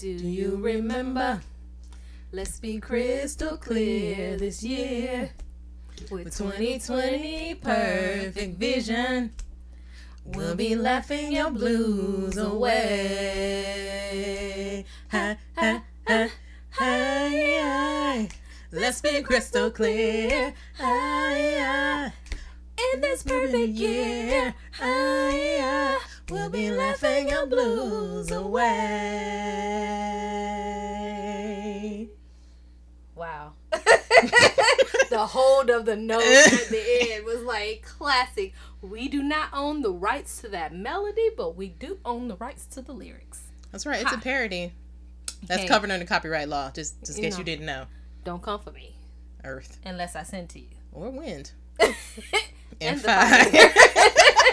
Do you remember? Let's be crystal clear this year. With 2020 perfect vision, we'll be laughing your blues away. Ha, ha, ha, ha, yeah. Let's be crystal clear. Yeah. In this perfect year, ha, yeah. We'll be laughing your blues away. Wow. the hold of the note at the end was like classic. We do not own the rights to that melody, but we do own the rights to the lyrics. That's right. It's a parody. That's Okay. covered under copyright law. Just, just in case know. you didn't know. Don't come for me Earth unless I send to you. or wind and and fire.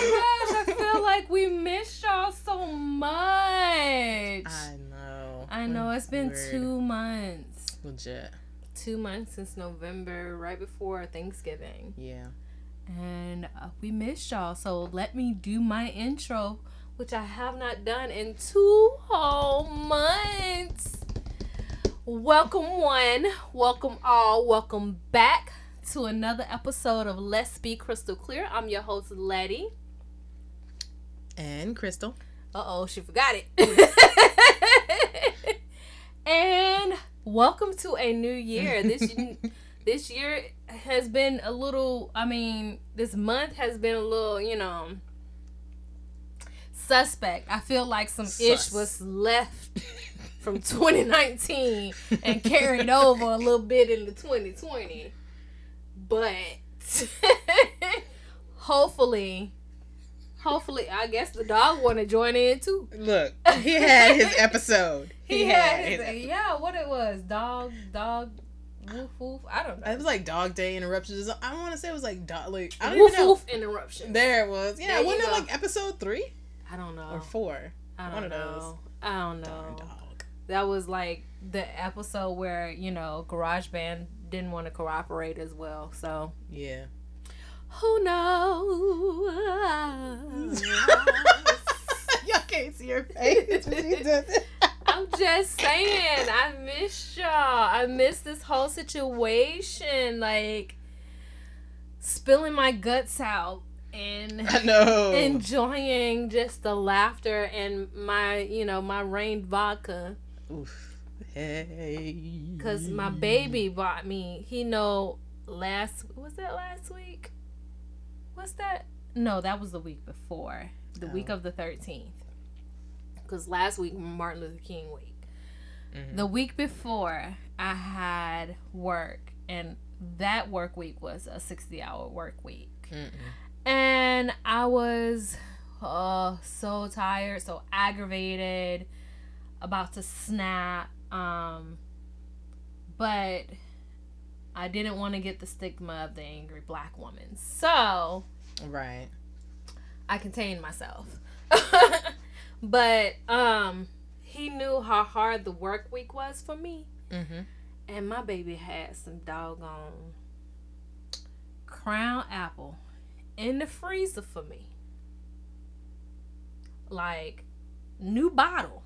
my gosh, I feel like we missed y'all so much. I know. I know it's been two months. legit. Two months since November, right before Thanksgiving. Yeah. And uh, we missed y'all. So let me do my intro, which I have not done in two whole months. Welcome, one. Welcome, all. Welcome back to another episode of Let's Be Crystal Clear. I'm your host, Letty. And Crystal. Uh oh, she forgot it. and welcome to a new year. This this year has been a little. I mean, this month has been a little. You know, suspect. I feel like some ish was left from 2019 and carried over a little bit into 2020, but hopefully. Hopefully, I guess the dog want to join in too. Look, he had his episode. He, had, his, yeah, what it was, dog, dog, woof woof. I don't know. It was like Dog Day interruptions. I want to say it was like dog. Like I don't woof even know. woof interruption. There it was. Yeah, you wasn't it like episode three I don't know. or four? I don't one of know. those. I don't know. Darn dog. That was like the episode where you know GarageBand didn't want to cooperate as well. So Yeah. Who knows? Y'all can't see your face when she does it. I'm just saying, I miss y'all. I miss this whole situation, like spilling my guts out and I know. enjoying just the laughter and my, you know, my rain vodka. Oof. Hey. Cause my baby bought me. He know last was that last week? What's that? No, that was the week before. The week Oh. of the thirteenth. Cause last week Martin Luther King week. Mhm. The week before I had work, and that work week was a sixty-hour work week, Mm-mm. and I was uh, so tired, so aggravated, about to snap. Um, but I didn't want to get the stigma of the angry black woman, so Right. I contained myself. but um he knew how hard the work week was for me. Mm-hmm. And my baby had some doggone crown apple in the freezer for me. Like new bottle.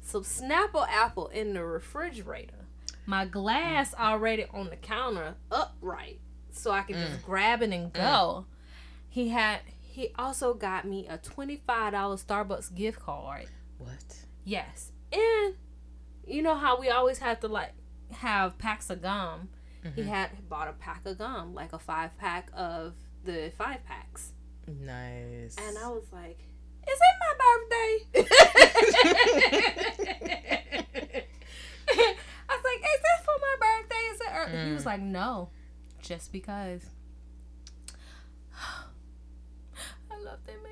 Some Snapple apple in the refrigerator. My glass already on the counter upright. So I can just grab it and go. He had he also got me a $25 Starbucks gift card. What? Yes. And you know how we always have to like have packs of gum. He Mhm. had bought a pack of gum, like a five pack of the five packs. Nice. And I was like, Is it my birthday? I was like, Is this for my birthday? Is it ear-" He was Mm. like, No. Just because. I love that man.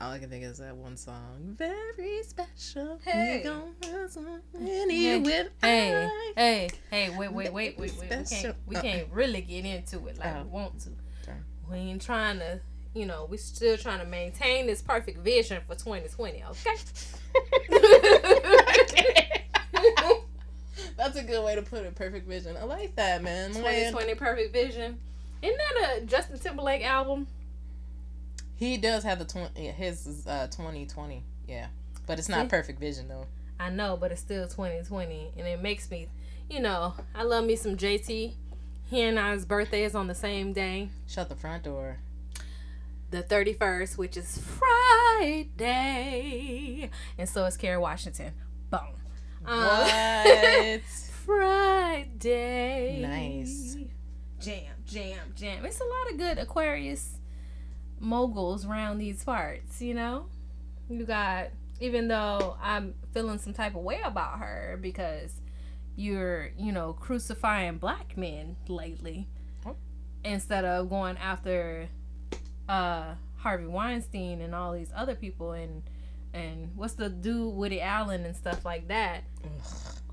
All I can think is that one song. Very special. Hey. We gon' have some Hey, with Hey, hey, hey, wait, wait, wait, wait, wait. We can't, we Uh-uh. can't really get into it like Oh. we want to. We ain't trying to, you know, we're still trying to maintain this perfect vision for 2020, okay? That's a good way to put it. Perfect vision. I like that, man. 2020 perfect vision. Isn't that a Justin Timberlake album? He does have the twenty. His is uh twenty twenty. Yeah, but it's not See? perfect vision though. I know, but it's still 2020, and it makes me, you know, I love me some JT. He and I's birthday is on the same day, Shut the front door. the 31st, which is Friday, and so is Kerry Washington. Boom. What? Friday. Nice. Jam, jam, jam. It's a lot of good Aquarius moguls around these parts, you know? You got, even though I'm feeling some type of way about her because you're, you know, crucifying black men lately Oh. instead instead of going after uh Harvey Weinstein and all these other people and and what's the dude Woody Allen and stuff like that.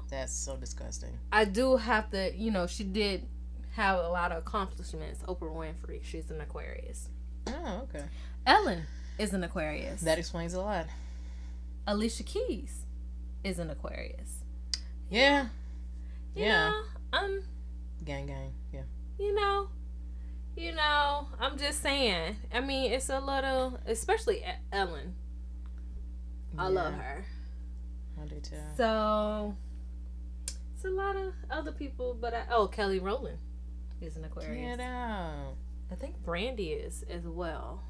That's so disgusting. I do have to, you know, she did have a lot of accomplishments. Oprah Winfrey, she's an Aquarius. Oh, okay. Ellen is an Aquarius. That explains a lot. Alicia Keys is an Aquarius. Yeah. You Yeah. know, um, Gang, gang. Yeah. you know, you know, I'm just saying. I mean, it's a little, especially E- Ellen. I love her. I do too. So it's a lot of other people, but I, oh, Kelly Rowland is an Aquarius. Get out. I think Brandy is as well,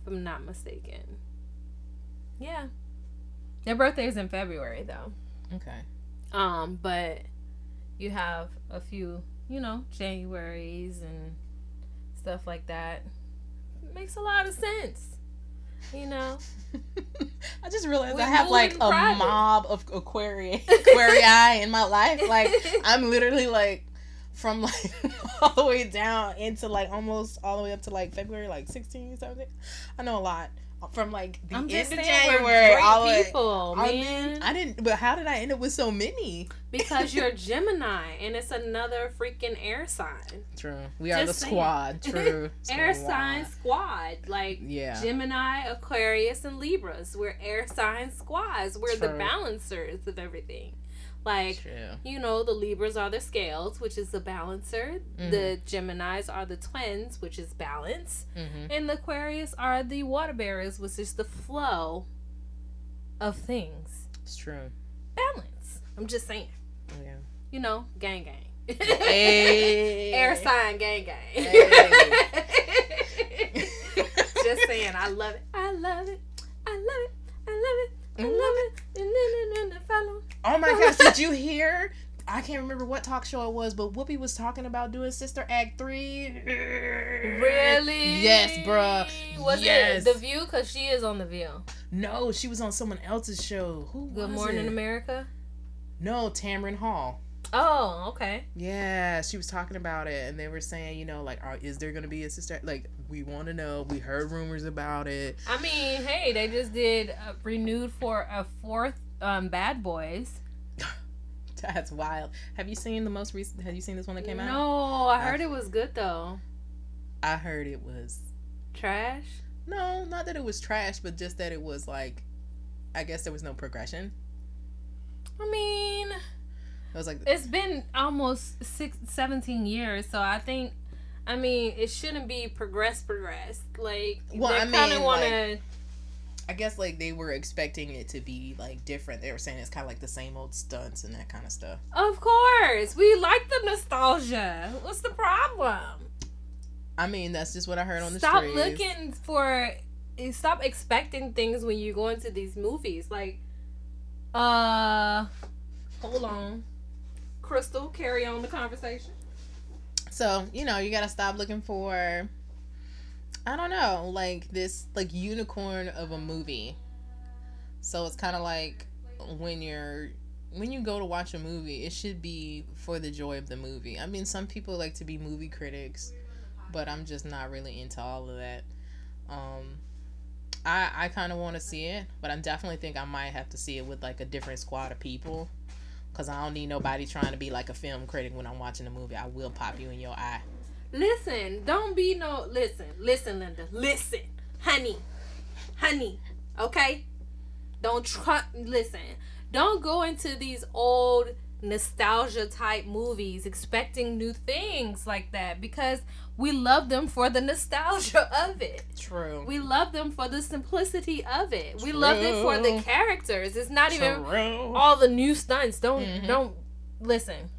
if I'm not mistaken. Yeah, their birthday is in February though. Okay. Um, but you have a few, you know, Januaries and stuff like that. makes a lot of sense. You know, I just realized We I have like a private. mob of aquarii aquarii in my life. Like I'm literally like from like all the way down into like almost all the way up to like February like 16, 17. I know a lot from like the I'm end of January all people, I man. mean, I didn't. But how did I end up with so many? because you're Gemini and it's another freaking air sign. True. We are the Just saying. squad. True. Air Squad. sign squad. Like Yeah. Gemini, Aquarius, and Libras. We're air sign squads. We're the balancers of everything. Like, True. you know, the Libras are the scales, which is the balancer. Mhm. The Geminis are the twins, which is balance. Mm-hmm. And the Aquarius are the water bearers, which is the flow of things. It's true. Balance. I'm just saying. Yeah. You know, gang gang. Hey. Air sign gang gang. Just saying, I love it. I love it. I love it. I love it. I love it. And then and then follow. Oh my gosh, did you hear? I can't remember what talk show it was, but Whoopi was talking about doing Sister Act 3. Really? Yes, bruh. Was Yes. it The View? Because she is on The View. No, she was on someone else's show. Who Good Morning it? America. No, Tamron Hall. Oh, okay. Yeah, she was talking about it, and they were saying, you know, like, are, is there going to be a sister? Like, we want to know. We heard rumors about it. I mean, hey, they just did uh, renewed for a fourth um, Bad Boys. That's wild. Have you seen the most recent? Have you seen this one that came out? No, I heard it was good though. I heard it was Trash. no, not that it was trash, but just that it was like, I guess there was no progression. I mean, It was like, it's been almost six, 17 years, so I think, I mean, it shouldn't be progress, progress. Like, Well, I mean, want like- I guess like they were expecting it to be like different. They were saying it's kind of like the same old stunts and that kind of stuff. Of course, we like the nostalgia. What's the problem? I mean, that's just what I heard on the Stop streets. looking for. Stop expecting things when you go into these movies. Like, uh, hold on, Crystal, carry on the conversation. So you know, you gotta stop looking for. I don't know, like this like unicorn of a movie. So it's kind of like when you're when you go to watch a movie, it should be for the joy of the movie. I mean, some people like to be movie critics, but I'm just not really into all of that. Um, I I kind of want to see it, but I definitely think I might have to see it with like a different squad of people, cause I don't need nobody trying to be like a film critic when I'm watching a movie. I will pop you in your eye. Listen, don't be no. Listen, listen, Linda. Listen, honey, honey. Okay, don't try. Listen, don't go into these old nostalgia type movies, expecting new things like that because we love them for the nostalgia of it. True. We love them for the simplicity of it. True. We love it for the characters. It's not even True. all the new stunts. Don't Mhm. don't listen.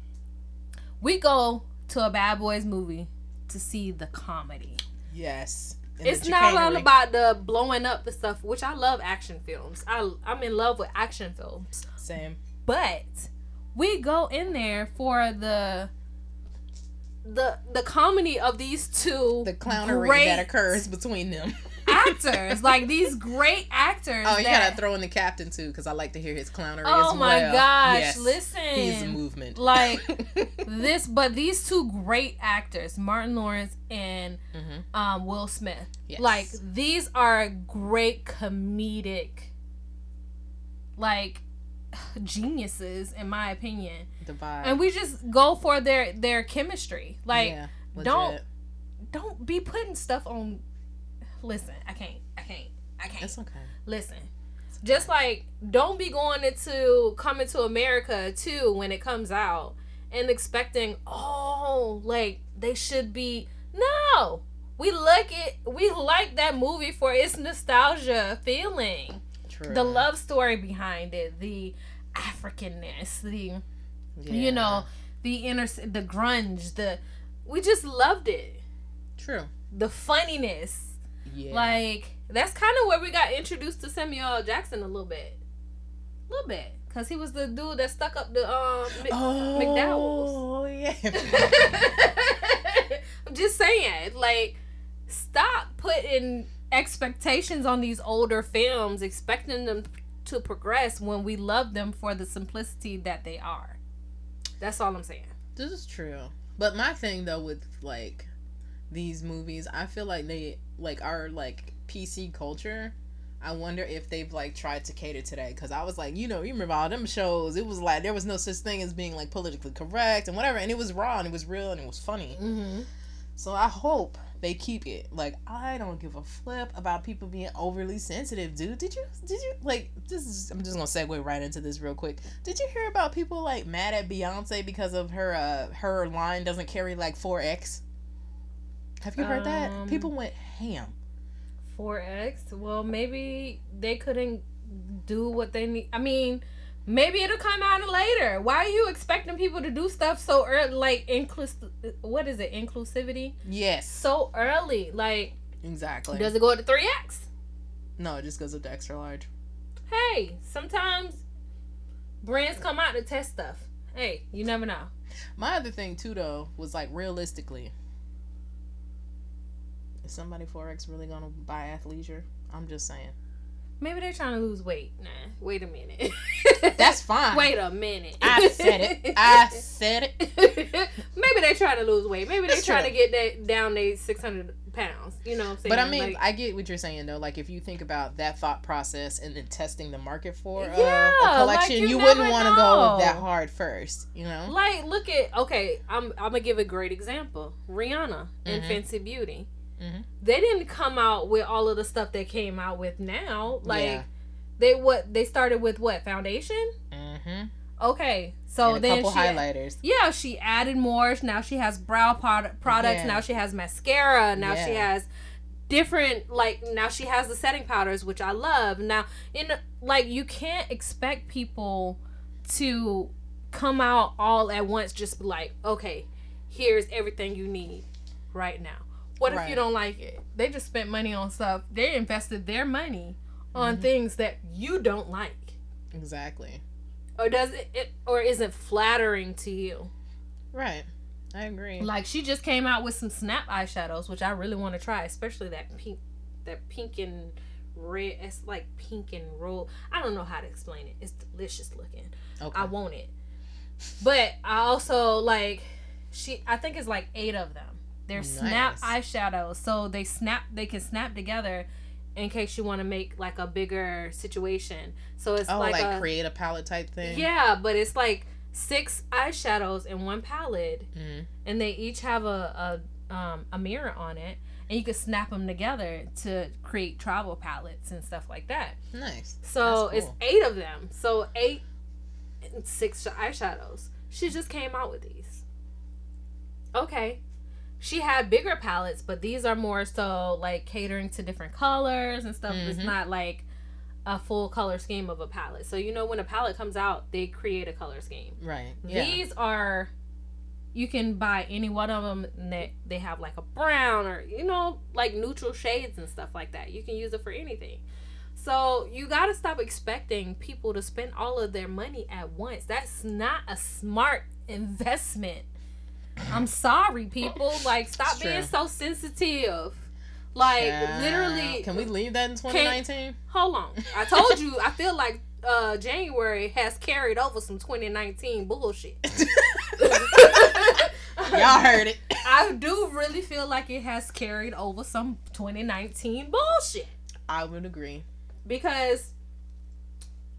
We go to a Bad Boys movie to see the comedy. Yes. It's not all about the blowing up the stuff, which I love action films. I I'm in love with action films. Same. But we go in there for the the the comedy of these two The clownery that occurs between them. actors, like these great actors. Oh, you that- gotta throw in the captain too, because I like to hear his clownery Oh my well. gosh! Yes. Listen, He's a movement. Like, this, but these two great actors, Martin Lawrence and Mhm. um, Will Smith, Yes. like these are great comedic, like geniuses in my opinion. the vibe. And we just go for their their chemistry. Like, yeah, don't- don't be putting stuff on. Listen, I can't, I can't, I can't. It's okay. Listen, just like don't be going into coming to America too when it comes out and expecting oh like they should be no. We like it. We like that movie for its nostalgia feeling, True. the love story behind it, the Africanness, the Yeah. you know the inner the grunge, the we just loved it. True. The funniness, Yeah. like that's kind of where we got introduced to Samuel L. Jackson a little bit, a little bit, cause he was the dude that stuck up the um. Mc- oh yeah. I'm just saying, like, stop putting expectations on these older films, expecting them to progress when we love them for the simplicity that they are. That's all I'm saying. This is true. But my thing though with like these movies, I feel like they like our like PC culture. I wonder if they've like tried to cater to that because I was like, you know, you remember all them shows? It was like there was no such thing as being like politically correct and whatever, and it was raw and it was real and it was funny. Mm-hmm. So I hope they keep it. Like I don't give a flip about people being overly sensitive, dude. Did you did you like this is I'm just gonna segue right into this real quick. Did you hear about people like mad at Beyonce because of her uh her line doesn't carry like four X? Have you heard that? Um, People went ham. 4X. Well, maybe they couldn't do what they need. I mean, maybe it'll come out later. Why are you expecting people to do stuff so early? Like, inclus- what is it? Inclusivity? Yes. So early. Like, Exactly. does it go to 3X? no, it just goes up to extra large. Hey, sometimes brands come out to test stuff. Hey, you never know. My other thing too though was like realistically. Is somebody 4X really gonna buy athleisure? I'm just saying. Maybe they're trying to lose weight. Nah, wait a minute. That's fine. Wait a minute. I said it. I said it. Maybe they're trying to lose weight. Maybe they're trying to get that down they six hundred pounds. You know what I'm saying? But I mean, Like, I get what you're saying though. Like if you think about that thought process and then testing the market for uh, Yeah, a like, collection, you you, wouldn't want to go that hard first. You know? like look at okay. I'm I'm gonna give a great example. Rihanna and Mhm. Fenty Beauty. Mhm. They didn't come out with all of the stuff they came out with now. Like Yeah. they what they started with what foundation? Mm-hmm. Okay, so and a then couple she highlighters. yeah she added more. Now she has brow product products. Yeah. Now she has mascara. Now she has different like now she has the setting powders which I love. Now in like you can't expect people to come out all at once just like okay here's everything you need right now. What if you don't like it? They just spent money on stuff. They invested their money on Mhm. things that you don't like. Exactly. Or does it, it or isn't flattering to you? Right. I agree. Like she just came out with some snap eyeshadows, which I really want to try, especially that pink, that pink and red. It's like pink and roll. I don't know how to explain it. It's delicious looking. Okay. I want it, but I also like she. I think it's like eight of them. They're snap eyeshadows, so they snap. They can snap together. In case you want to make like a bigger situation, so it's oh, like, like, a create a palette type thing. yeah, but it's like six eyeshadows in one palette, Mhm. and they each have a a, um, a mirror on it, and you can snap them together to create travel palettes and stuff like that. Nice. So That's it's eight of them. So eight six eyeshadows. She just came out with these. Okay. She had bigger palettes, but these are more so like catering to different colors and stuff. It's Mhm. not like a full color scheme of a palette. So you know when a palette comes out, they create a color scheme. Right. Yeah. These are you can buy any one of them and they, they have like a brown or you know like neutral shades and stuff like that. You can use it for anything. So you got to stop expecting people to spend all of their money at once. That's not a smart investment. I'm sorry people, like stop being so sensitive. Like Child. literally Can we leave that in 2019? Hold on. I told you I feel like uh January has carried over some 2019 bullshit. Y'all heard it. I do really feel like it has carried over some 2019 bullshit I would agree. because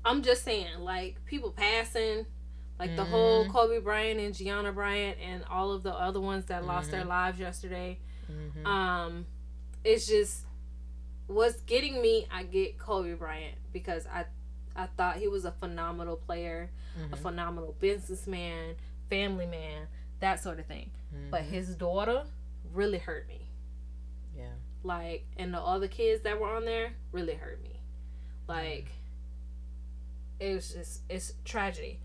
I'm just saying, like people passing, like the whole Mhm. Kobe Bryant and Gianna Bryant and all of the other ones that lost their Mhm. lives yesterday. Mhm. Um, it's just what's getting me. I get Kobe Bryant because I, I thought he was a phenomenal player, a Mhm. phenomenal businessman, family man, that sort of thing. But Mhm. his daughter really hurt me. yeah. Like, and the other kids that were on there really hurt me. Like, it was just, it's tragedy.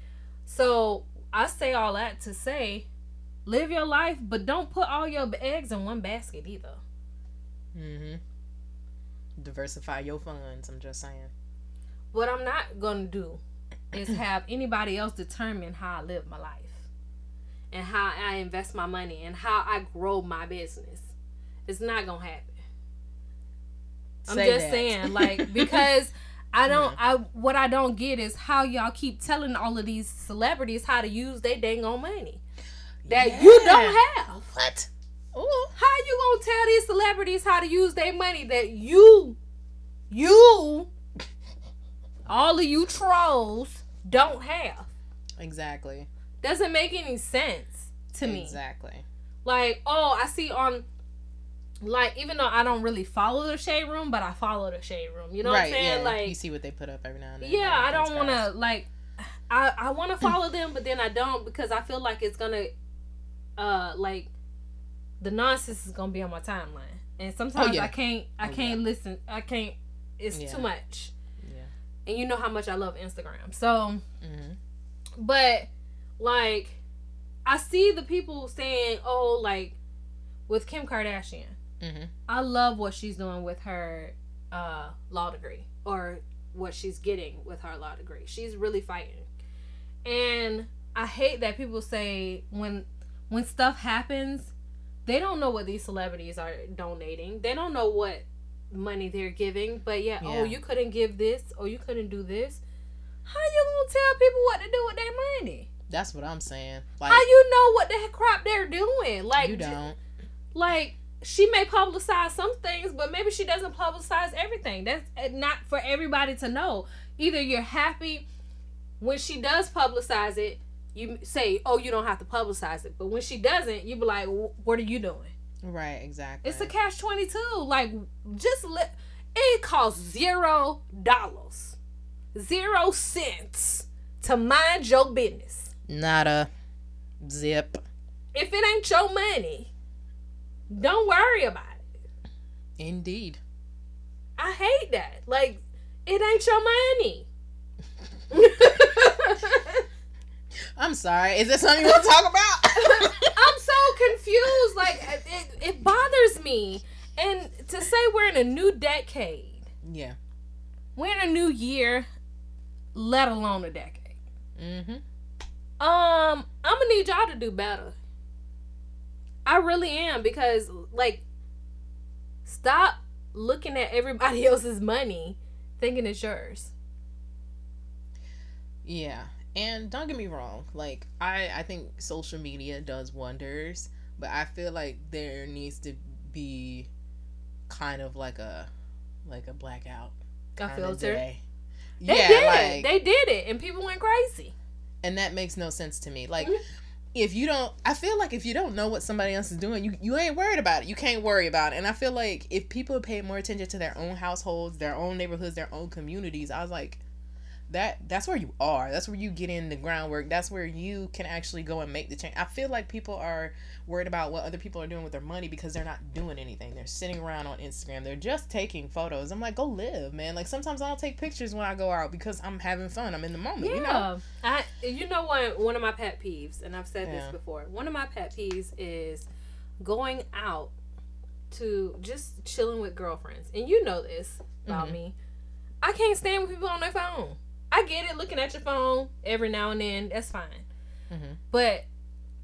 So, I say all that to say, live your life, but don't put all your eggs in one basket either. Mm-hmm. Diversify your funds. I'm just saying. What I'm not gonna do is have anybody else determine how I live my life and how I invest my money and how I grow my business. It's not gonna happen. I'm Say just that. saying, like, because I don't, I what I don't get is how y'all keep telling all of these celebrities how to use their dang on money that you don't have. What? Ooh. How you gonna tell these celebrities how to use their money that you, you, all of you trolls don't have? Exactly. Doesn't make any sense to me. Exactly. Like, oh, I see on, like, even though I don't really follow the shade room, but I follow the shade room. You know what I'm saying? Yeah. Like, you see what they put up every now and then. yeah, I don't want to like. I I want to follow them, but then I don't because I feel like it's gonna, uh, like, the nonsense is gonna be on my timeline, and sometimes Oh, yeah. I can't I Oh, can't yeah. listen. I can't. It's too much, Yeah. and you know how much I love Instagram. So, Mm-hmm. but like, I see the people saying, "Oh, like, with Kim Kardashian." Mm-hmm. I love what she's doing with her uh, law degree or what she's getting with her law degree. She's really fighting. And I hate that people say when when stuff happens, they don't know what these celebrities are donating. They don't know what money they're giving. But yeah, Yeah. oh, you couldn't give this or you couldn't do this. How you gonna tell people what to do with their money? That's what I'm saying. Like How you know what the crap they're doing? Like you don't. like she may publicize some things, but maybe she doesn't publicize everything. That's uh, not for everybody to know. Either you're happy when she does publicize it, you say, "Oh, you don't have to publicize it," but when she doesn't, you be like, "What are you doing?" Right. Exactly. It's a catch twenty two. Like, just let it costs zero dollars, zero cents to mind your business. Not a zip. If it ain't your money, don't worry about it. Indeed. I hate that. Like, it ain't your money. I'm sorry. Is there something you want to talk about? I'm so confused. Like, it, it bothers me. And to say we're in a new decade, yeah. we're in a new year, let alone a decade. Mm-hmm. Um, I'm gonna need y'all to do better. I really am because, like, stop looking at everybody else's money thinking it's yours. Yeah. And don't get me wrong, like I I think social media does wonders, but I feel like there needs to be kind of like a like a blackout A kinda filter. day. They yeah, did like it. They did it, and people went crazy. and that makes no sense to me. Like Mhm. If you don't I feel like if you don't know what somebody else is doing, you you ain't worried about it. You can't worry about it. And I feel like if people pay more attention to their own households, their own neighborhoods, their own communities, I was like that that's where you are. That's where you get in the groundwork. That's where you can actually go and make the change. I feel like people are worried about what other people are doing with their money because they're not doing anything. They're sitting around on Instagram. They're just taking photos. I'm like, go live, man. Like sometimes I don't take pictures when I go out because I'm having fun. I'm in the moment. Yeah, You know. I you know what one of my pet peeves, and I've said Yeah. this before. One of my pet peeves is going out to just chilling with girlfriends, and you know this about Mhm. me. I can't stand when people on their phone. I get it, looking at your phone every now and then. That's fine, Mhm. but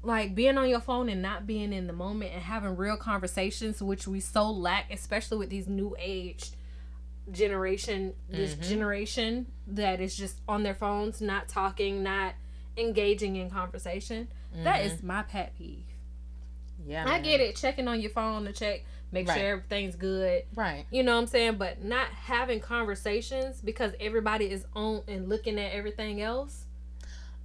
like being on your phone and not being in the moment and having real conversations, which we so lack, especially with these new age generation, this Mhm. generation that is just on their phones, not talking, not engaging in conversation. That Mhm. is my pet peeve. Yeah. I man. get it, checking on your phone to check, make Right. sure everything's good. Right. You know what I'm saying? But not having conversations because everybody is on and looking at everything else.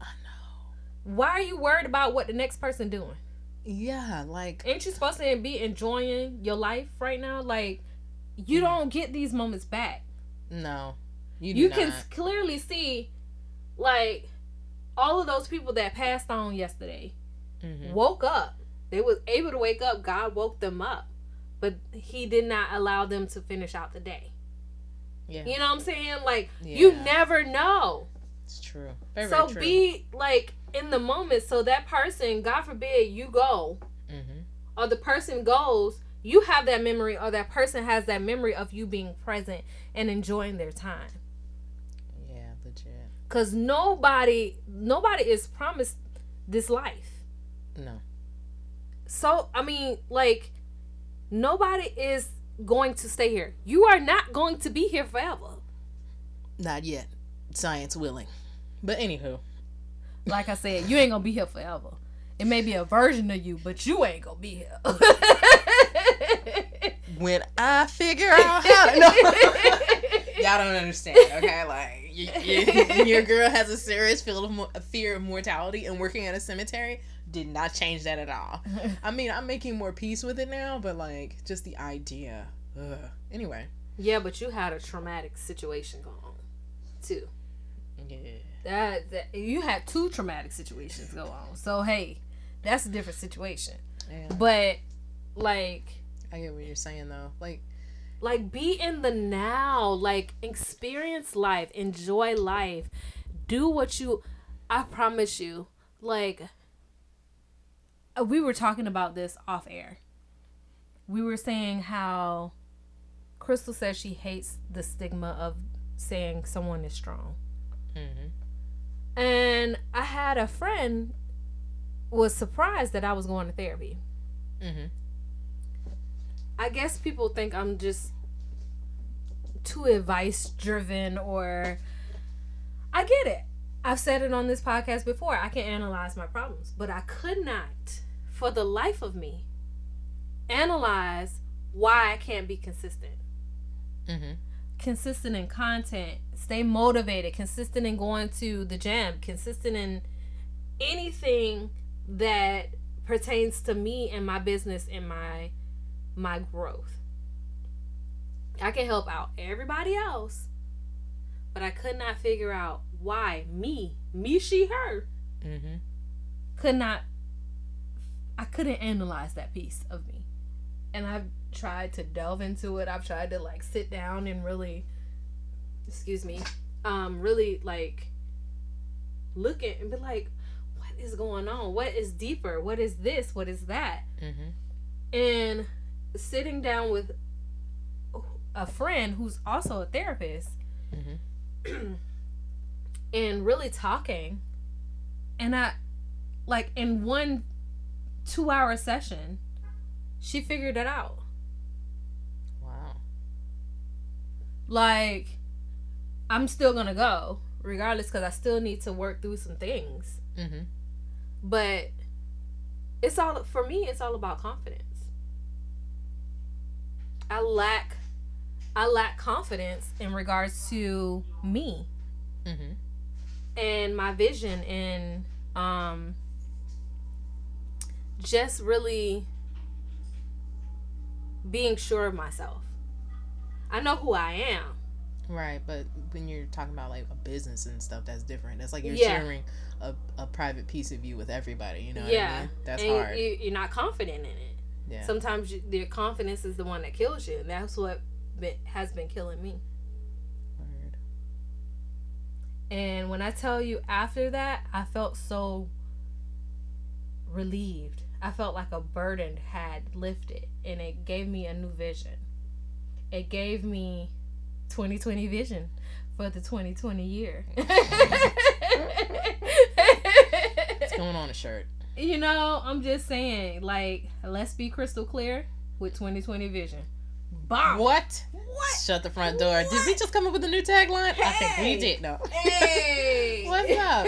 I know. Why are you worried about what the next person doing? Yeah. Like. Ain't you supposed to be enjoying your life right now? Like you don't get these moments back. No. You. Do You not. can clearly see like all of those people that passed on yesterday Mhm. woke up. They was able to wake up. God woke them up. But he did not allow them to finish out the day. Yeah. You know what I'm saying? Like you never know. It's true. Very, so true. be like in the moment so that person, God forbid you go Mhm. or the person goes, you have that memory or that person has that memory of you being present and enjoying their time. Yeah. Legit. Cause nobody nobody is promised this life. No. So I mean, like, nobody is going to stay here. You are not going to be here forever. Not yet. Science willing. But anywho. Like I said, you ain't gonna be here forever. It may be a version of you, but you ain't gonna be here. When I figure out how to. No. Y'all don't understand, okay? Like, you, you, your girl has a serious feel of mo- fear of mortality, and working at a cemetery did not change that at all. I mean, I'm making more peace with it now, but like, just the idea. Ugh. Anyway. yeah, but you had a traumatic situation going on too. Yeah. That, that you had two traumatic situations go on. So hey, that's a different situation. yeah. But like I get what you're saying though. Like, like be in the now like experience life enjoy life do what you i promise you like we were talking about this off air we were saying how crystal says she hates the stigma of saying someone is strong mm-hmm. and i had a friend was surprised that i was going to therapy Mm-hmm. I guess people think I'm just too advice driven or I get it. I've said it on this podcast before. I can analyze my problems, but I could not for the life of me analyze why I can't be consistent. Mm-hmm. Consistent in content, stay motivated, consistent in going to the gym, consistent in anything that pertains to me and my business and my my growth. I can help out everybody else, but I could not figure out why me, me, she, her, Mm-hmm. could not. I couldn't analyze that piece of me, and I've tried to delve into it. I've tried to like sit down and really, excuse me, um, really like look at and be like, what is going on? What is deeper? What is this? What is that? Mm-hmm. and sitting down with a friend who's also a therapist Mm-hmm. and really talking and i like in one two hour session she figured it out Wow. like i'm still gonna go regardless because i still need to work through some things Mm-hmm. but it's all for me it's all about confidence i lack i lack confidence in regards to me Mm-hmm. and my vision and just really being sure of myself i know who i am Right, but when you're talking about like a business and stuff, that's different. That's like you're Yeah. sharing a, a private piece of you with everybody. You know what Yeah. I mean? That's and hard. You, you're not confident in it. yeah. Sometimes you, your confidence is the one that kills you, and that's what been, has been killing me. Word. And when I tell you after that, I felt so relieved. I felt like a burden had lifted and it gave me a new vision. It gave me 2020 vision for the 2020 year. What's going on a shirt? you know, I'm just saying, like, let's be crystal clear with 2020 vision. Bomb. What? What? Shut the front door. Did we just come up with a new tagline? I think we did. No. Hey. What's up?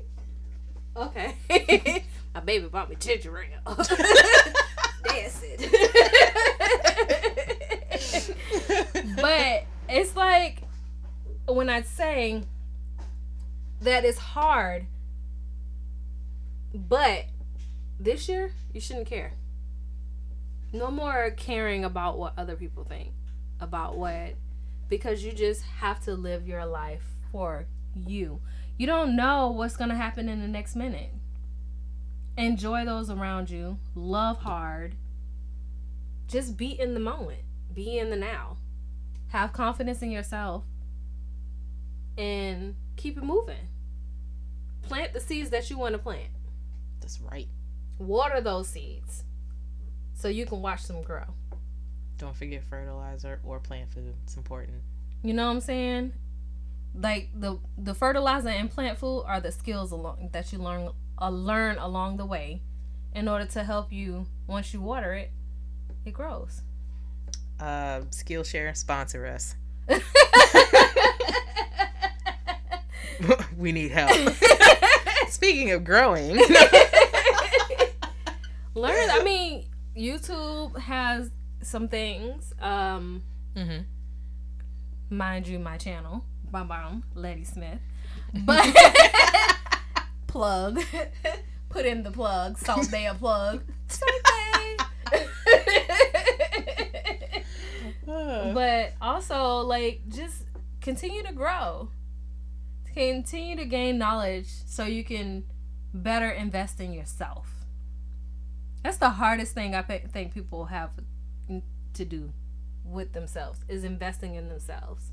okay. My baby bought me ginger ale. That's it. but it's like when I say that it's hard, but this year you shouldn't care. No more caring about what other people think about what because you just have to live your life for you. You don't know what's going to happen in the next minute. Enjoy those around you. Love hard. Just be in the moment. Be in the now. Have confidence in yourself and keep it moving. Plant the seeds that you want to plant. That's right. Water those seeds so you can watch them grow. Don't forget fertilizer or plant food. It's important. You know what I'm saying? Like the the fertilizer and plant food are the skills along that you learn uh, learn along the way in order to help you once you water it, it grows. Uh, Skillshare sponsor us. we need help. Speaking of growing, learn I mean YouTube has some things um hmm mind you my channel bum bum Letty Smith. But plug. Put in the plug. Salt Bae a plug. Salt Bae but also like just continue to grow. Continue to gain knowledge so you can better invest in yourself. That's the hardest thing i think people have to do with themselves is investing in themselves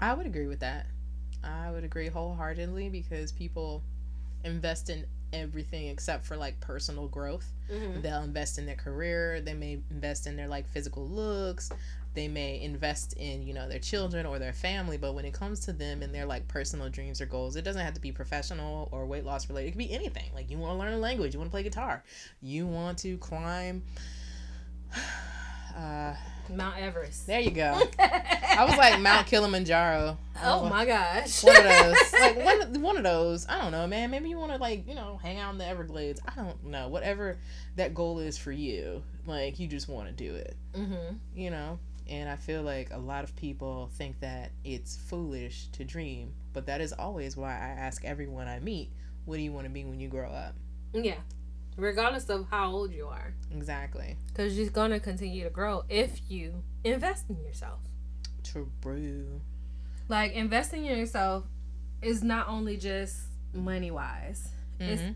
I would agree with that. I would agree wholeheartedly because people invest in everything except for like personal growth. They'll invest in their career, they may invest in their like physical looks, they may invest in, you know, their children or their family, but when it comes to them and their like personal dreams or goals, it doesn't have to be professional or weight loss related. It could be anything. Like you want to learn a language, you want to play guitar, you want to climb uh mount everest. There you go. I was like Mount Kilimanjaro. oh my gosh. one of those. Like one, one of those. I don't know man. Maybe you want to like you know hang out in the everglades. I don't know. Whatever that goal is for you like you just want to do it. Mm-hmm. you know? And i feel like a lot of people think that it's foolish to dream but that is always why i ask everyone i meet what do you want to be when you grow up? Yeah regardless of how old you are. Exactly. Because you're going to continue to grow if you invest in yourself. True. Like investing in yourself is not only just money wise It's- Mhm.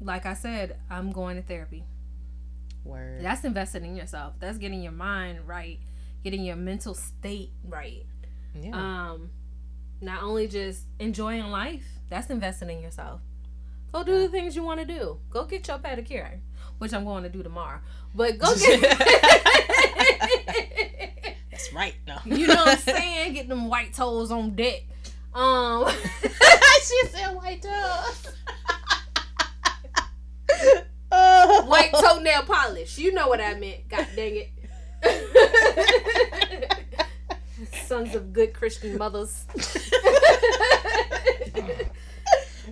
like i said i'm going to therapy. Word. That's investing in yourself. That's getting your mind right getting your mental state right. Yeah. Um not only just enjoying life that's investing in yourself go do the things you want to do. Go get your pedicure which i'm going to do tomorrow. But go get that's right no. You know what i'm saying? Get them white toes on deck. Um she said white toes. white toenail polish. You know what i meant. God dang it. Sons of good christian mothers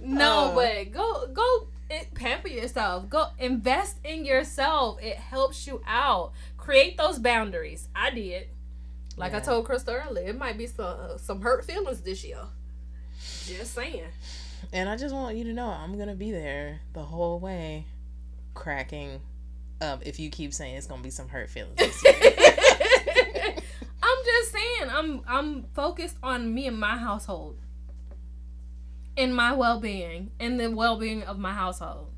no Uh. but go go it, pamper yourself go invest in yourself it helps you out create those boundaries i did like i told krista earlier it might be some some hurt feelings this year just saying And I just want you to know I'm gonna be there the whole way, cracking up. If you keep saying it's gonna be some hurt feelings, this year. I'm just saying. I'm I'm focused on me and my household. And my well being and the well being of my household.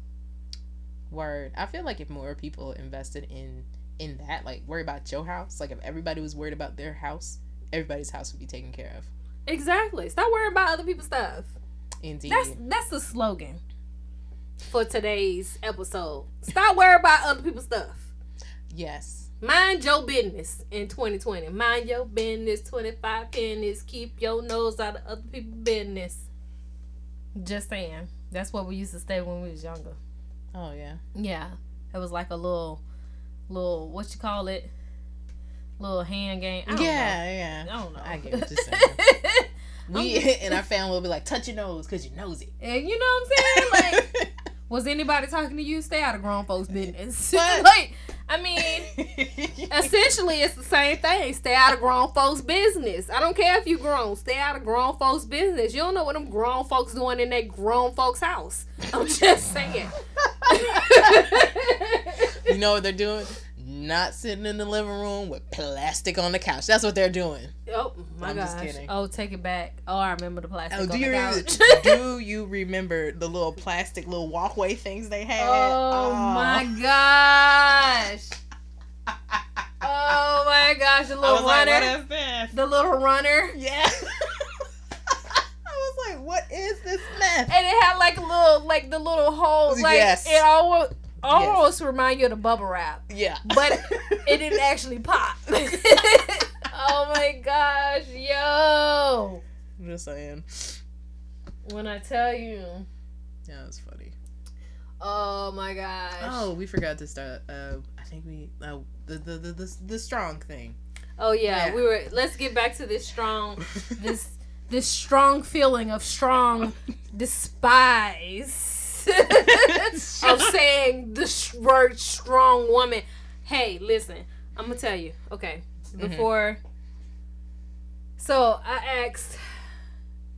Word. I feel like if more people invested in in that, like worry about your house, like if everybody was worried about their house, everybody's house would be taken care of. Exactly. Stop worrying about other people's stuff. Indeed. That's that's the slogan for today's episode. Stop worrying about other people's stuff. yes. Mind your business in 2020. Mind your business, 25 pennies. Keep your nose out of other people's business. Just saying. That's what we used to say when we was younger. Oh yeah. Yeah. It was like a little little what you call it? Little hand game. I don't Yeah, yeah. I don't know. I get what you're saying. We and our family will be like, touch your nose because you're nosy. and you know what I'm saying? Like was anybody talking to you? Stay out of grown folks' business. Like, I mean, essentially it's the same thing. Stay out of grown folks' business. I don't care if you grown. Stay out of grown folks' business. You don't know what them grown folks doing in that grown folks' house. I'm just saying. you know what they're doing? Not sitting in the living room with plastic on the couch. That's what they're doing. oh my I'm gosh. kidding. Oh, take it back. Oh, I remember the plastic Oh, on do the you remember, do you remember the little plastic little walkway things they had? oh my gosh. Oh my gosh, the I little was like, runner. what is this? the little runner. Yeah. I was like, what is this mess? and it had like a little like the little holes like Yes. it almost almost remind you of the bubble wrap Yeah. but it didn't actually pop oh my gosh yo I'm just saying. when i tell you Yeah, that's funny. oh my gosh Oh, we forgot to start. Uh, I think we uh, the, the the the the strong thing. oh yeah, Yeah. we were let's get back to this strong this this strong feeling of strong despise of saying the sh- word strong woman. Hey, listen, I'm gonna tell you. Okay, mm-hmm. before. So I asked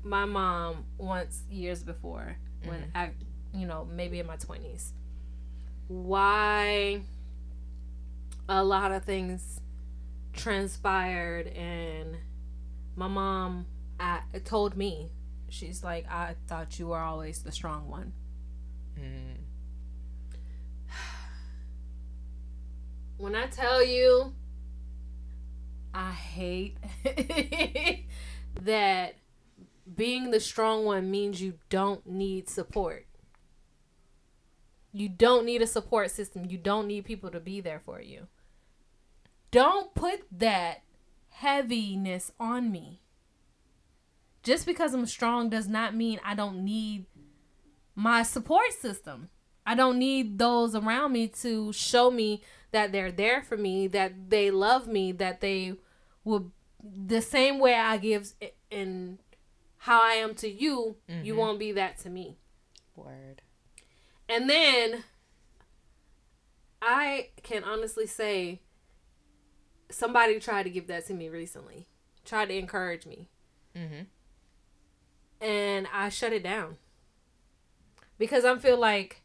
my mom once years before when mm-hmm. I, you know, maybe in my twenties, why a lot of things transpired and my mom I, told me she's like i thought you were always the strong one Mm. when I tell you, I hate that being the strong one means you don't need support. You don't need a support system. You don't need people to be there for you. Don't put that heaviness on me. Just because I'm strong does not mean I don't need my support system. I don't need those around me to show me that they're there for me, that they love me, that they will the same way I give in how I am to you, you Mhm. won't be that to me. Word. And then I can honestly say somebody tried to give that to me recently. Tried to encourage me. Mm-hmm. and I shut it down because I feel like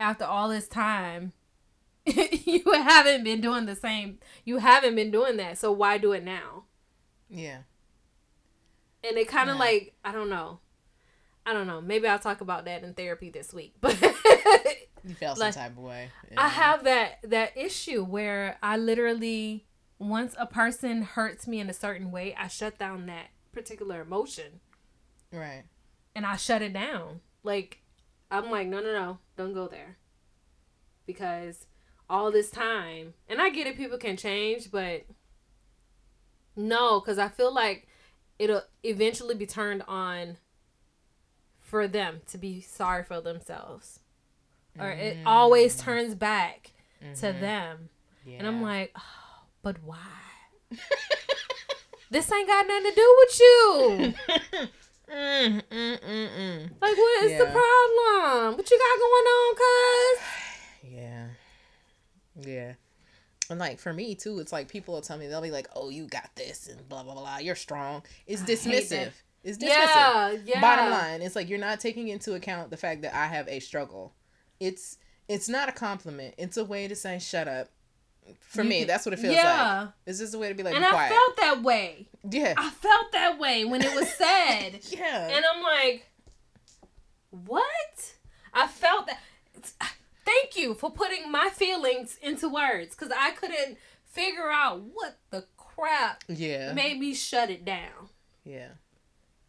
after all this time, you haven't been doing the same. You haven't been doing that, so why do it now? Yeah. And it kind of Yeah. like I don't know, I don't know. Maybe I'll talk about that in therapy this week, but. You felt Like, some type of way. I have that that issue where I literally once a person hurts me in a certain way, I shut down that particular emotion. Right. and I shut it down. Like I'm like, no, no, no, don't go there, because all this time, and I get it, people can change, but no, because I feel like it'll eventually be turned on for them to be sorry for themselves, or it always turns back to Mhm. them, Yeah. and I'm like, oh, but why? this ain't got nothing to do with you. mm, mm, mm, mm. Like, what is the problem? What you got going on, cuz? Yeah. Yeah. And like for me too, it's like people will tell me they'll be like, "Oh, you got this," and blah blah blah. You're strong. It's I dismissive. It's dismissive. Yeah, yeah. Bottom line, it's like you're not taking into account the fact that I have a struggle. It's it's not a compliment. It's a way to say, "Shut up, For You me, can- that's what it feels yeah. like. It's just a way to be like, and be I felt that way. yeah. I felt that way when it was said. yeah. and I'm like, what? I felt that. Thank you for putting my feelings into words because I couldn't figure out what the crap yeah. made me shut it down. yeah.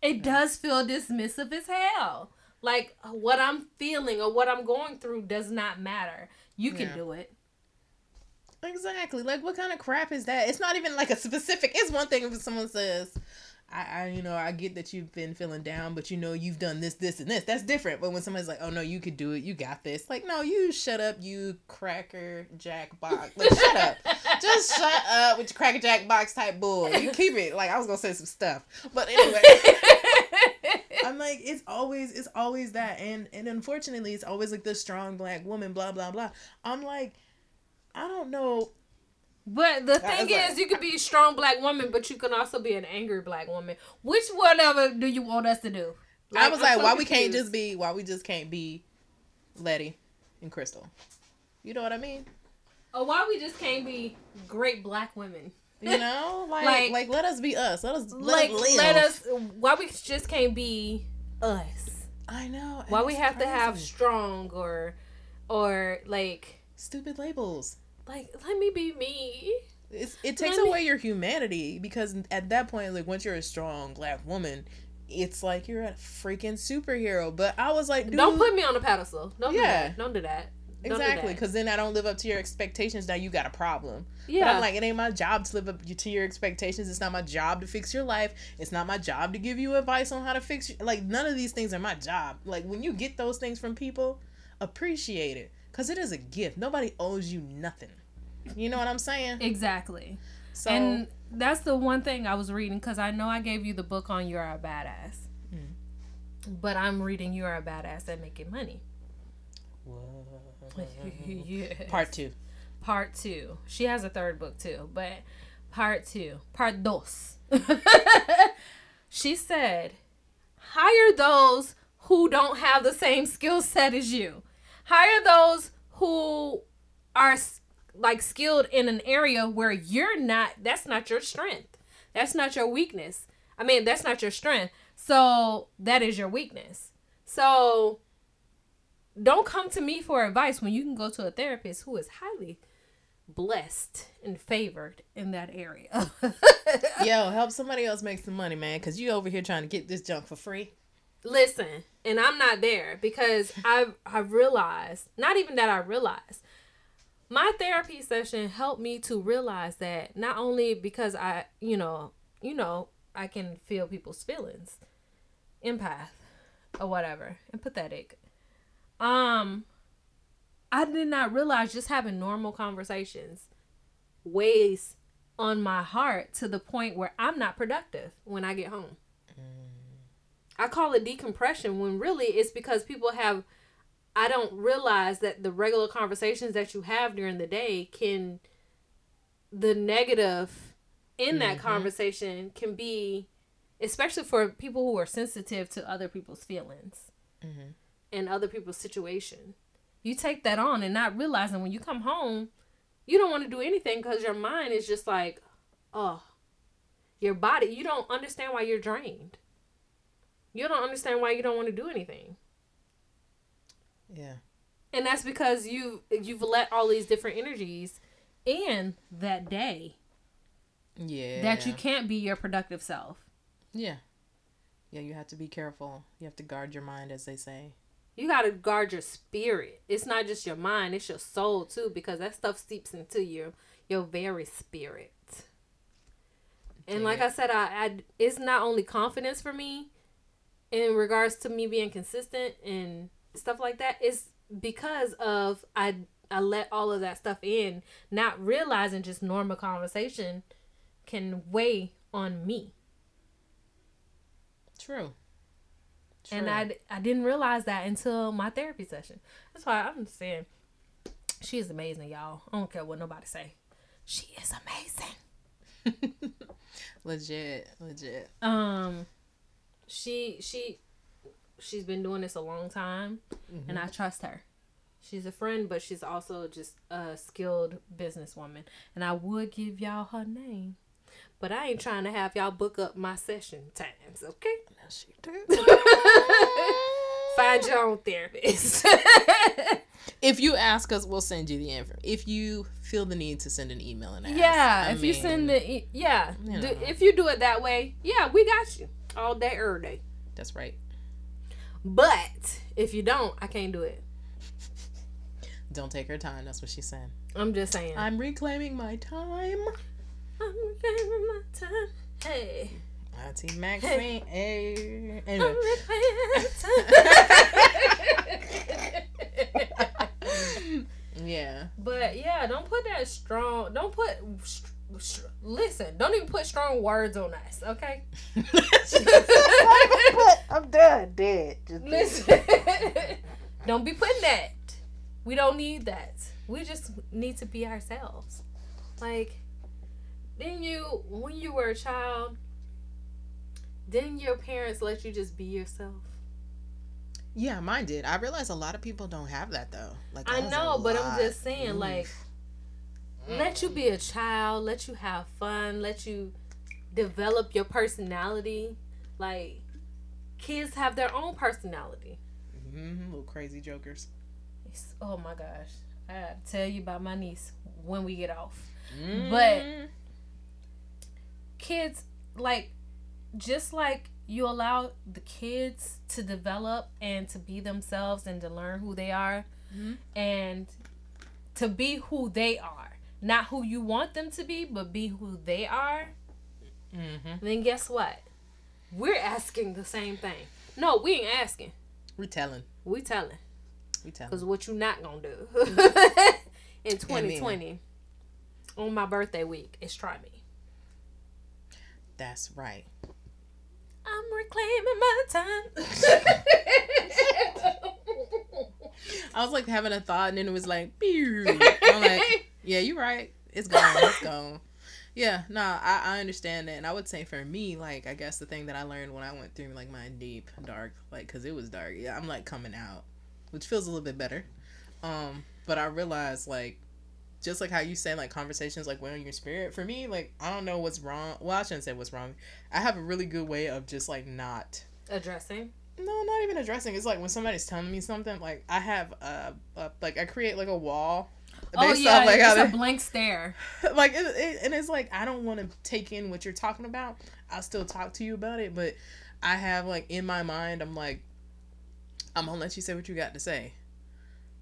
It does feel dismissive as hell. Like what I'm feeling or what I'm going through does not matter. You can Yeah. do it. Exactly. Like, what kind of crap is that? It's not even like a specific. It's one thing if someone says, I, I, you know, I get that you've been feeling down, but you know, you've done this, this, and this. That's different. But when somebody's like, oh, no, you could do it. You got this. Like, no, you shut up, you cracker jack box. Like, shut up. Just shut up with your cracker jack box type bull. You keep it. Like, I was going to say some stuff. But anyway. I'm like, it's always, it's always that, and and unfortunately, it's always like the strong black woman, blah blah blah. I'm like, I don't know. But the thing was like- is, you could be a strong black woman, but you can also be an angry black woman. Which whatever do you want us to do? I was like, so why we can't just be, why we just can't be, Lette, and Crystal. You know what I mean? or why we just can't be great black women? You know, like, Like- like, let us be us. Let us, let like us live. let us. Why we just can't be us? I know. Why we have to have strong or or like stupid labels? Like let me be me. It's, it takes Let me- away your humanity because at that point, like once you're a strong black woman, it's like you're a freaking superhero. But I was like, Don't put me on a pedestal. Don't do Yeah. that. Don't do that. Don't exactly because then I don't live up to your expectations. Now you got a problem. Yeah. But I'm like, it ain't my job to live up to your expectations. It's not my job to fix your life. It's not my job to give you advice on how to fix. Your, like none of these things are my job. Like when you get those things from people, appreciate it because it is a gift. Nobody owes you nothing. You know what I'm saying? exactly. So and that's the one thing I was reading because I know I gave you the book on You're a Badass. Mm. But I'm reading You're a Badass at Making Money. yes. part two. Part two. She has a third book too, but part two. Part dos. she said, hire those who don't have the same skill set as you. Hire those who are like skilled in an area where you're not, that's not your strength. That's not your weakness. I mean, that's not your strength. So that is your weakness. So don't come to me for advice when you can go to a therapist who is highly blessed and favored in that area. Yo, help somebody else make some money, man, because you over here trying to get this junk for free. Listen, and I'm not there because I I realized, not even that I realized, my therapy session helped me to realize that not only because I, you know, you know, I can feel people's feelings, empath or whatever, empathetic. Um I did not realize just having normal conversations weighs on my heart to the point where I'm not productive when I get home. I call it decompression when really it's because people have I don't realize that the regular conversations that you have during the day can the negative in that Mhm. conversation can be especially for people who are sensitive to other people's feelings Mm-hmm. and other people's situation. You take that on and not realizing when you come home, you don't want to do anything because your mind is just like, oh, your body. You don't understand why you're drained. You don't understand why you don't want to do anything, Yeah. and that's because you you've let all these different energies in that day Yeah. that you can't be your productive self. Yeah. Yeah, you have to be careful. You have to guard your mind, as they say. You got to guard your spirit. It's not just your mind, it's your soul too because that stuff seeps into your your very spirit. And like I said, I, I it's not only confidence for me in regards to me being consistent and stuff like that. It's because of I I let all of that stuff in, not realizing just normal conversation can weigh on me. True. And I, I didn't realize that until my therapy session. That's why I'm saying she is amazing, y'all. I don't care what nobody say. She is amazing. legit, legit. Um, she she she's been doing this a long time, and mm-hmm. I trust her. She's a friend, but she's also just a skilled businesswoman. And I would give y'all her name. But I ain't trying to have y'all book up my session times, okay? No, she did. Find your own therapist. if you ask us, we'll send you the info. If you feel the need to send an email and ask, yeah, I if you send the e- yeah, you do, if you do it that way, yeah, we got you all day, every day. that's right. But if you don't, I can't do it. Don't take her time. That's what she's saying. I'm just saying. I'm reclaiming my time. I'm reclaiming my time. Hey, Auntie Maxine. Hey. I'm Anyway. reclaiming my time. yeah. but yeah, don't put that strong. Don't put. St- listen, don't even put strong words on us, okay? I'm done. Dead. Just Listen, don't be putting that. We don't need that. We just need to be ourselves. Like, didn't you, when you were a child, didn't your parents let you just be yourself? Yeah, mine did. I realize a lot of people don't have that though. Like I that was a know, but I'm just saying, like, Oof. let you be a child, let you have fun, let you develop your personality. Like, kids have their own personality. Mhm, little crazy jokers. It's, oh my gosh. I gotta tell you about my niece when we get off. Mm. But- Kids, like, just like you allow the kids to develop and to be themselves and to learn who they are Mhm. and to be who they are. Not who you want them to be, but be who they are. Mhm. Then guess what? We're asking the same thing. No, we ain't asking. we telling. We telling. We telling. Because what you not gonna do in 2020 on my birthday week is try me. That's right. I'm reclaiming my time. I was like having a thought, and then it was like, pew. I'm like, yeah, you're right. It's gone. It's gone. Yeah, no, I, I understand that, and I would say for me, like, I guess the thing that I learned when I went through like my deep dark, like, cause it was dark. Yeah, I'm like coming out, which feels a little bit better. Um, but I realized like, just like how you say like conversations like on your spirit. For me, like, I don't know what's wrong. Well, I shouldn't say what's wrong. I have a really good way of just like not Addressing. no, not even addressing. It's like when somebody's telling me something, like I have a, a like I create like a wall. Oh based yeah, like it's a blank stare. like it, it, and it's like I don't want to take in what you're talking about. I'll still talk to you about it, but I have like in my mind, I'm like, I'm gonna let you say what you got to say,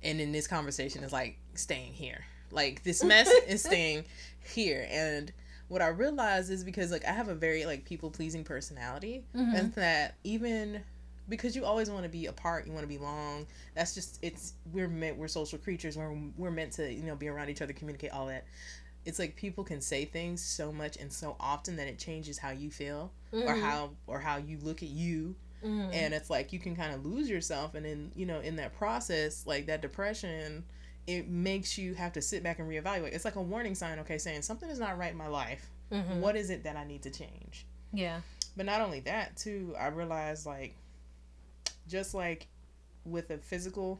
and in this conversation is like staying here. Like this mess is staying here, and what I realize is because like I have a very like people pleasing personality, Mhm. and that even because you always want to be apart, you want to be long. That's just it's we're meant we're social creatures. We're we're meant to you know be around each other, communicate all that. It's like people can say things so much and so often that it changes how you feel or Mhm. how or how you look at you Mhm. and it's like you can kind of lose yourself and then you know in that process like that depression it makes you have to sit back and reevaluate it's like a warning sign okay saying something is not right in my life Mhm. what is it that i need to change Yeah. but not only that too i realized like just like with a physical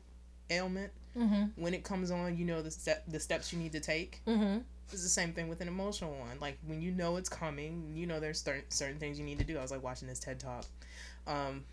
ailment Mhm. when it comes on you know the step the steps you need to take Mhm. it's the same thing with an emotional one. Like when you know it's coming, you know there's certain certain things you need to do. I was like watching this TED talk. Um,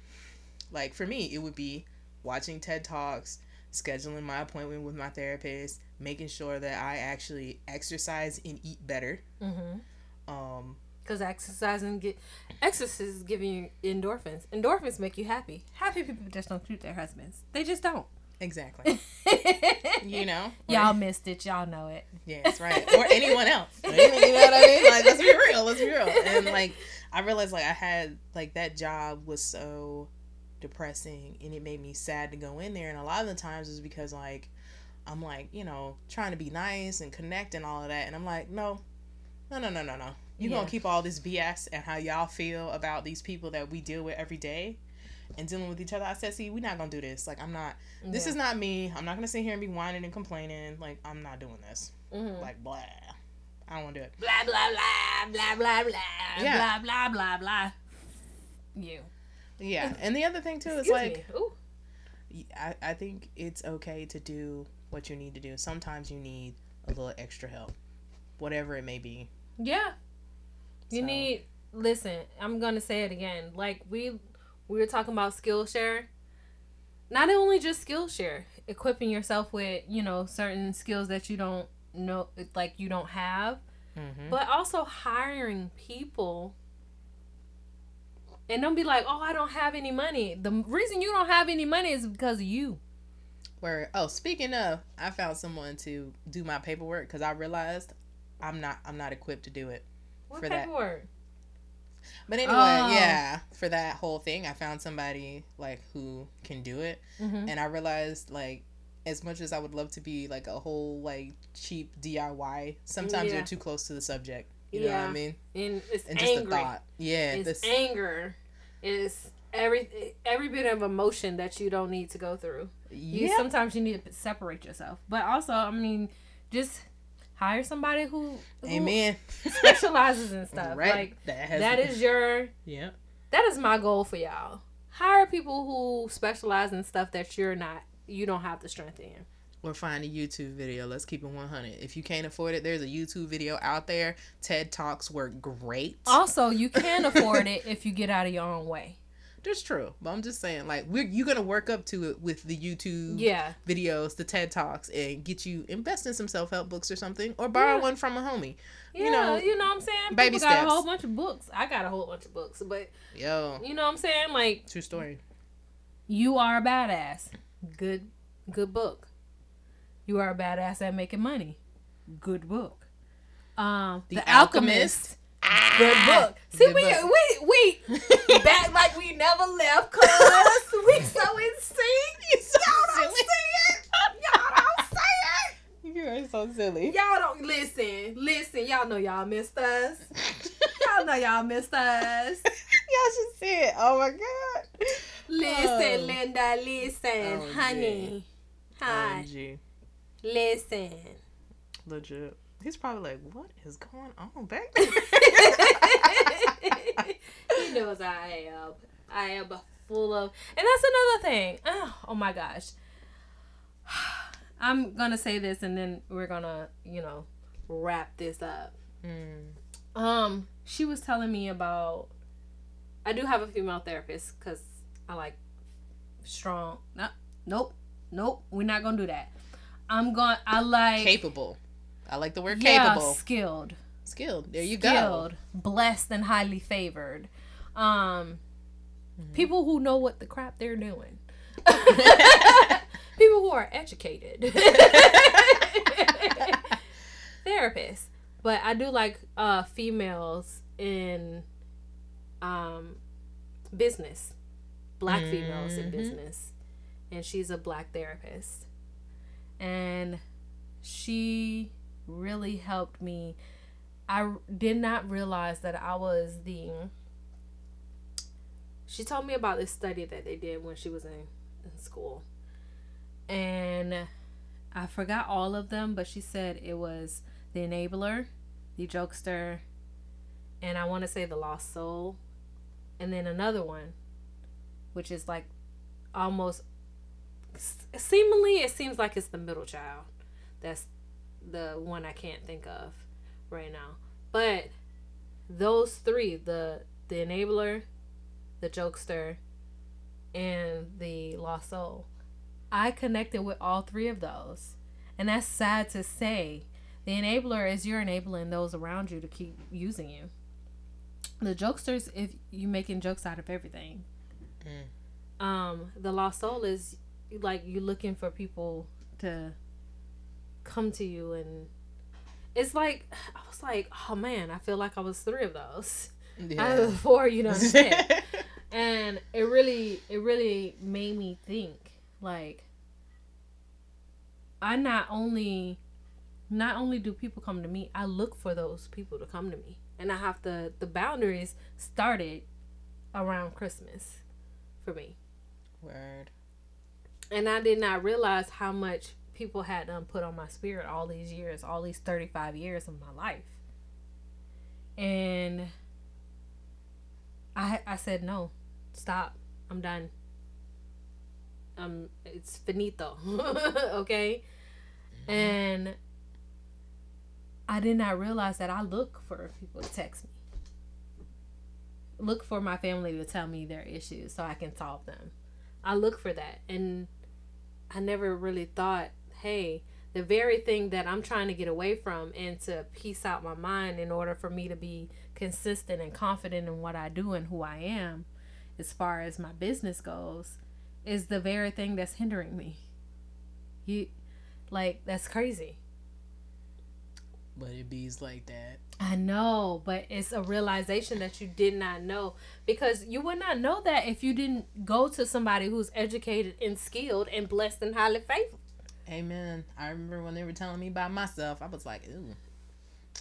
like for me, it would be watching TED talks, scheduling my appointment with my therapist, making sure that I actually exercise and eat better. Mhm. Um, Because exercising get exercise is giving you endorphins. Endorphins make you happy. Happy people just don't shoot their husbands. They just don't. exactly. you know, Or- Y'all missed it. Y'all know it. Yes, right. Or anyone else. You know what I mean? Like, let's be real. Let's be real. And like, I realized like I had like that job was so depressing, and it made me sad to go in there. And a lot of the times is because like I'm like you know trying to be nice and connect and all of that, and I'm like no, no, no, no, no, no. You Yeah. gonna keep all this BS and how y'all feel about these people that we deal with every day. And dealing with each other, I said, "See, we're not gonna do this. Like, I'm not. This is not me. I'm not gonna sit here and be whining and complaining. Like, I'm not doing this Mhm. like blah. I don't want to do it. blah blah blah blah blah blah Yeah. blah blah blah blah. You. Yeah, and the other thing too is like I, I think it's okay to do what you need to do. Sometimes you need a little extra help, whatever it may be. Yeah. You So- need listen, I'm gonna say it again. Like we we were talking about Skillshare. Not only just Skillshare, equipping yourself with, you know, certain skills that you don't know like you don't have, Mm-hmm. but also hiring people and don't be like, "Oh, I don't have any money." The reason you don't have any money is because of you. Where oh, speaking of, I found someone to do my paperwork because I realized I'm not I'm not equipped to do it. What For that. paperwork? But anyway, Oh. yeah, for that whole thing, I found somebody like who can do it, Mm-hmm. and I realized like as much as I would love to be like a whole like cheap DIY, sometimes Yeah. you're too close to the subject. You know what I mean? And it's And just angry. the thought, yeah, it's this, anger. It's every every bit of emotion that you don't need to go through. You sometimes you need to separate yourself. But also, I mean, just hire somebody who, who amen. specializes in stuff. right, Like that has that is your yeah. that is my goal for y'all. Hire people who specialize in stuff that you're not you don't have the strength in. Or find a YouTube video. Let's keep it 100. If you can't afford it, there's a YouTube video out there. TED Talks work great. Also, you can afford it if you get out of your own way. That's true. But I'm just saying, like, we're you're gonna work up to it with the YouTube Yeah. videos, the TED Talks, and get you invest in some self help books or something, or borrow Yeah. one from a homie. Yeah, You know, you know what I'm saying? baby People got steps. a whole bunch of books. I got a whole bunch of books, but Yo, you know what I'm saying? Like true story. You are a badass. Good good book. You are a badass at making money. Good book. Um The, The Alchemist. Alchemist. Good ah! book. See Good we, book. we we back like we never left cuz we so in sync. Y'all don't see it. Y'all don't see it. You are so silly. Y'all don't listen. Listen, y'all know y'all missed us. Y'all know y'all missed us. Y'all should see it. Oh my god. Listen, Oh. Linda, listen, Oh, honey. Hi. Listen. Legit. He's probably like, what is going on back there?" he knows I am. I am full of, and that's another thing. Oh, oh my gosh. I'm gonna say this, and then we're gonna, you know, wrap this up. mm. Um, she was telling me about. I do have a female therapist because I like strong. No, nope, nope. We're not gonna do that. I'm going. to I like Capable. I like the word yeah, capable. skilled. Skilled. There you go. skilled, blessed, and highly favored. Um, Mm-hmm. people who know what the crap they're doing. people who are educated. Therapists, but I do like uh females in um business, black females in Mhm. business, and she's a black therapist, and she really helped me I did not realize that I was the. She told me about this study that they did when she was in, in school. And I forgot all of them, but she said it was the enabler, the jokester, and I want to say the lost soul. And then another one, which is like almost seemingly, it seems like it's the middle child. That's the one I can't think of right now. But those three, the the enabler, the jokester, and the lost soul, I connected with all three of those. And that's sad to say. The enabler is you're enabling those around you to keep using you. The jokesters if you making jokes out of everything. Mm. Um, the lost soul is like you looking for people to come to you and it's like I was like, oh man, I feel like I was three of those out of the four. You know what I'm and it really, it really made me think. Like, I not only, not only do people come to me, I look for those people to come to me, and I have to. The boundaries started around Christmas for me, Word. and I did not realize how much people had done put on my spirit all these years, all these 35 years of my life. And I I said no. Stop. I'm done. um it's finito. okay? And I did not realize that I look for people to text me. Look for my family to tell me their issues so I can solve them. I look for that. And I never really thought, hey, the very thing that I'm trying to get away from and to piece out my mind in order for me to be consistent and confident in what I do and who I am as far as my business goes is the very thing that's hindering me. You like that's crazy. But it bees like that. I know, but it's a realization that you did not know because you would not know that if you didn't go to somebody who's educated and skilled and blessed and highly favored. Amen. I remember when they were telling me by myself, I was like, ooh.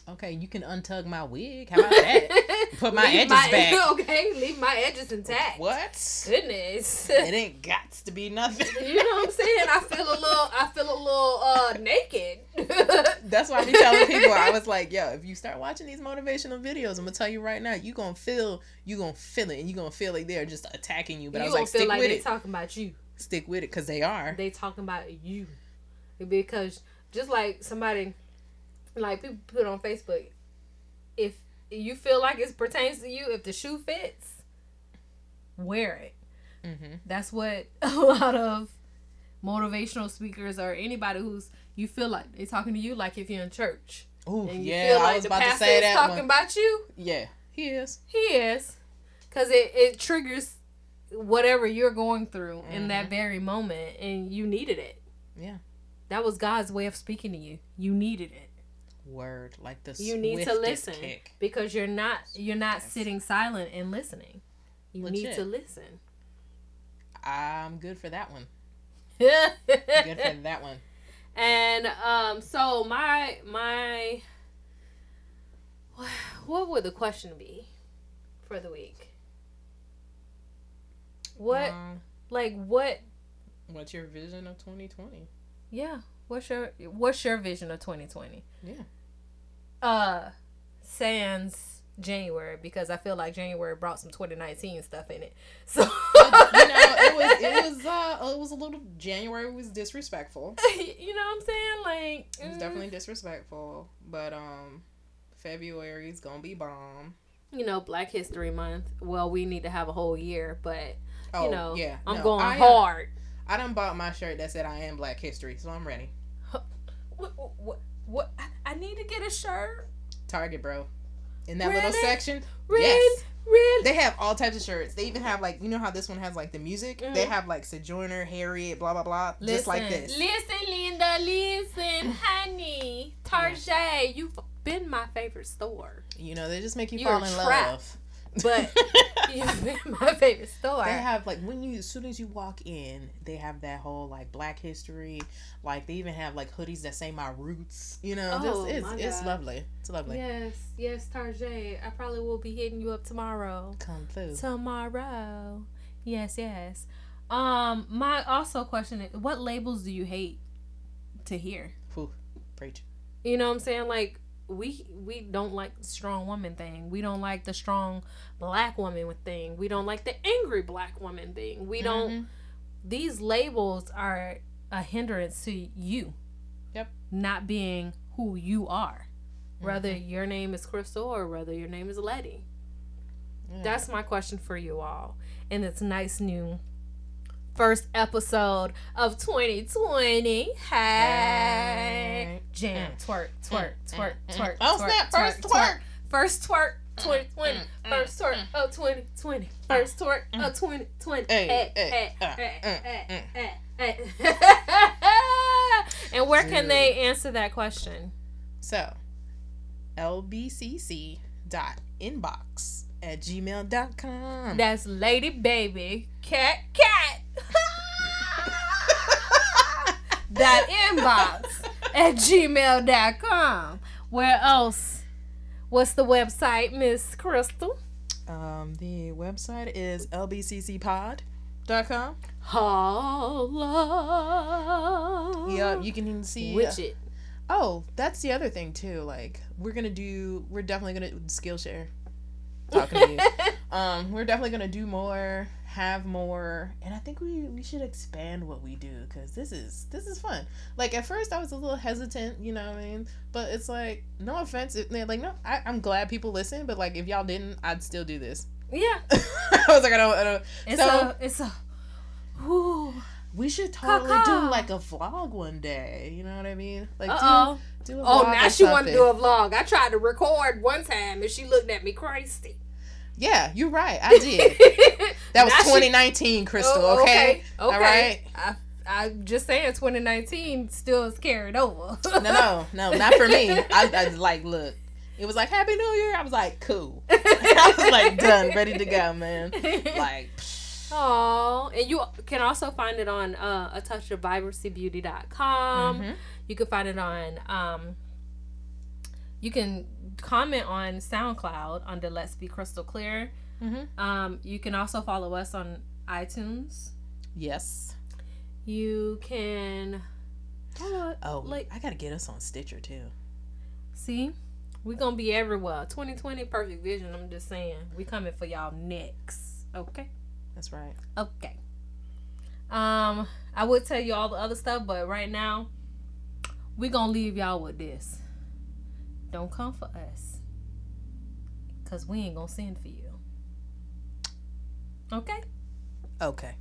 Okay, you can untug my wig. How about that? Put my edges my- back. Okay, leave my edges intact. What? Goodness. It ain't got to be nothing. You know what I'm saying? I feel a little I feel a little uh naked. That's why I be telling people. I was like, yo, if you start watching these motivational videos, I'm gonna tell you right now, you gonna feel, you gonna feel it, and you gonna feel like they're just attacking you. But you I was like, feel stick like with they it, talking about you. stick with it, cause they are. They talking about you. Because just like somebody like people put on Facebook, if you feel like it pertains to you, if the shoe fits, wear it. Mm-hmm. That's what a lot of motivational speakers or anybody who's you feel like they talking to you like if you're in church you yeah, feel I was about to say that talking one. about you. Yeah, he is. He is, because it it triggers whatever you're going through in that very moment, and you needed it. Yeah. That was God's way of speaking to you. You needed it Word, like the You need to listen. kick. because you're not you're not Yes. sitting silent and listening. You need to listen. I'm good for that one. Good Good for that one. And um, so my my, what would the question be for the week? What Um, like what? what's your vision of 2020? Yeah. What's your what's your vision of 2020? Yeah. Uh, sans January because I feel like January brought some 2019 stuff in it. So you know, it was it was uh it was a little January was disrespectful. you know what I'm saying? Like It was mm, definitely disrespectful, but um February's gonna be bomb. you know Black History Month. Well, we need to have a whole year, but Oh you know, yeah, I'm no, going I, uh, hard. I done bought my shirt that said I am Black History, so I'm ready. What, what, what? I- need to get a shirt. Target, bro. In that little section, Red, yes. red. They have all types of shirts. They even have like you know how this one has like the music. They Mhm. have like Sojourner, Harriet, blah blah blah, just like this. Listen, Linda, listen, honey. Tarjay, you've been my favorite store. You know, they just make you You're fall in trap, love. But my favorite store. They have like when you as soon as you walk in, they have that whole like Black History. Like they even have like hoodies that say my roots. You know, Oh, just it's it's God. lovely. It's lovely. yes, yes, Tarjay. I probably will be hitting you up tomorrow. Come through. Tomorrow. Yes, yes. Um, my also question is what labels do you hate to hear? Whew, preach. You know what I'm saying? Like we we don't like the strong woman thing. We don't like the strong black woman thing. We don't like the angry black woman thing. We don't Mhm. these labels are a hindrance to you. Yep. Not being who you are. Whether Mhm. your name is Crystal or whether your name is Lette. Yeah. That's my question for you all. And it's nice new first episode of 2020. Hey. Jam, mm. twerk, twerk, mm. twerk, mm. twerk. Oh twerk, snap! First twerk. First twerk 2020. First twerk of 2020. First twerk of 2020. Hey, Hey, hey, hey, uh, hey, hey, hey, hey. And where can they answer that question? So, lbcc dot inbox at gmail.com. That's Lady Baby Cat Cat. That inbox at gmail.com. Where else? What's the website, Miss Crystal? Um, the website is lbccpod.com. Holla. Yep, you can even see. Widget. Oh, that's the other thing too. Like, we're gonna do. We're definitely gonna Skillshare. Talking to you. um, we're definitely gonna do more have more and i think we we should expand what we do because this is this is fun like at first i was a little hesitant you know what i mean but it's like no offense if, like no I, i'm glad people listen but like if y'all didn't i'd still do this Yeah. i was like i don't, I don't It's So- a it's a whew. we should totally Caw-caw. do like a vlog one day you know what i mean like Uh-oh. do, do a Oh, now she want to do a vlog. I tried to record one time and she looked at me crazy. Yeah you're right. I did. That was 2019 crystal Oh, okay, Okay. all right. I, I'm just saying 2019 still is carried over. no no no not for me. I, I like look it was like happy new year. I was like cool. I was like done ready to go man. Like Oh, and you can also find it on uh, a touch of vibrancybeauty.com. mhm. You can find it on um you can comment on SoundCloud under Let's Be Crystal Clear. Mhm. Um you can also follow us on iTunes. yes. You can oh, oh Like- i gotta get us on stitcher too. See? We're gonna be everywhere. 2020 perfect vision i'm just saying. We coming for y'all next. Okay? That's right. Okay. Um i would tell you all the other stuff but right now we gonna leave y'all with this don't come for us. Because we ain't gonna send for you. Okay? Okay.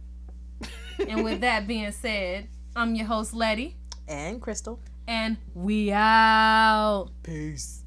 And with that being said i'm your host lette. And crystal. And we out. Peace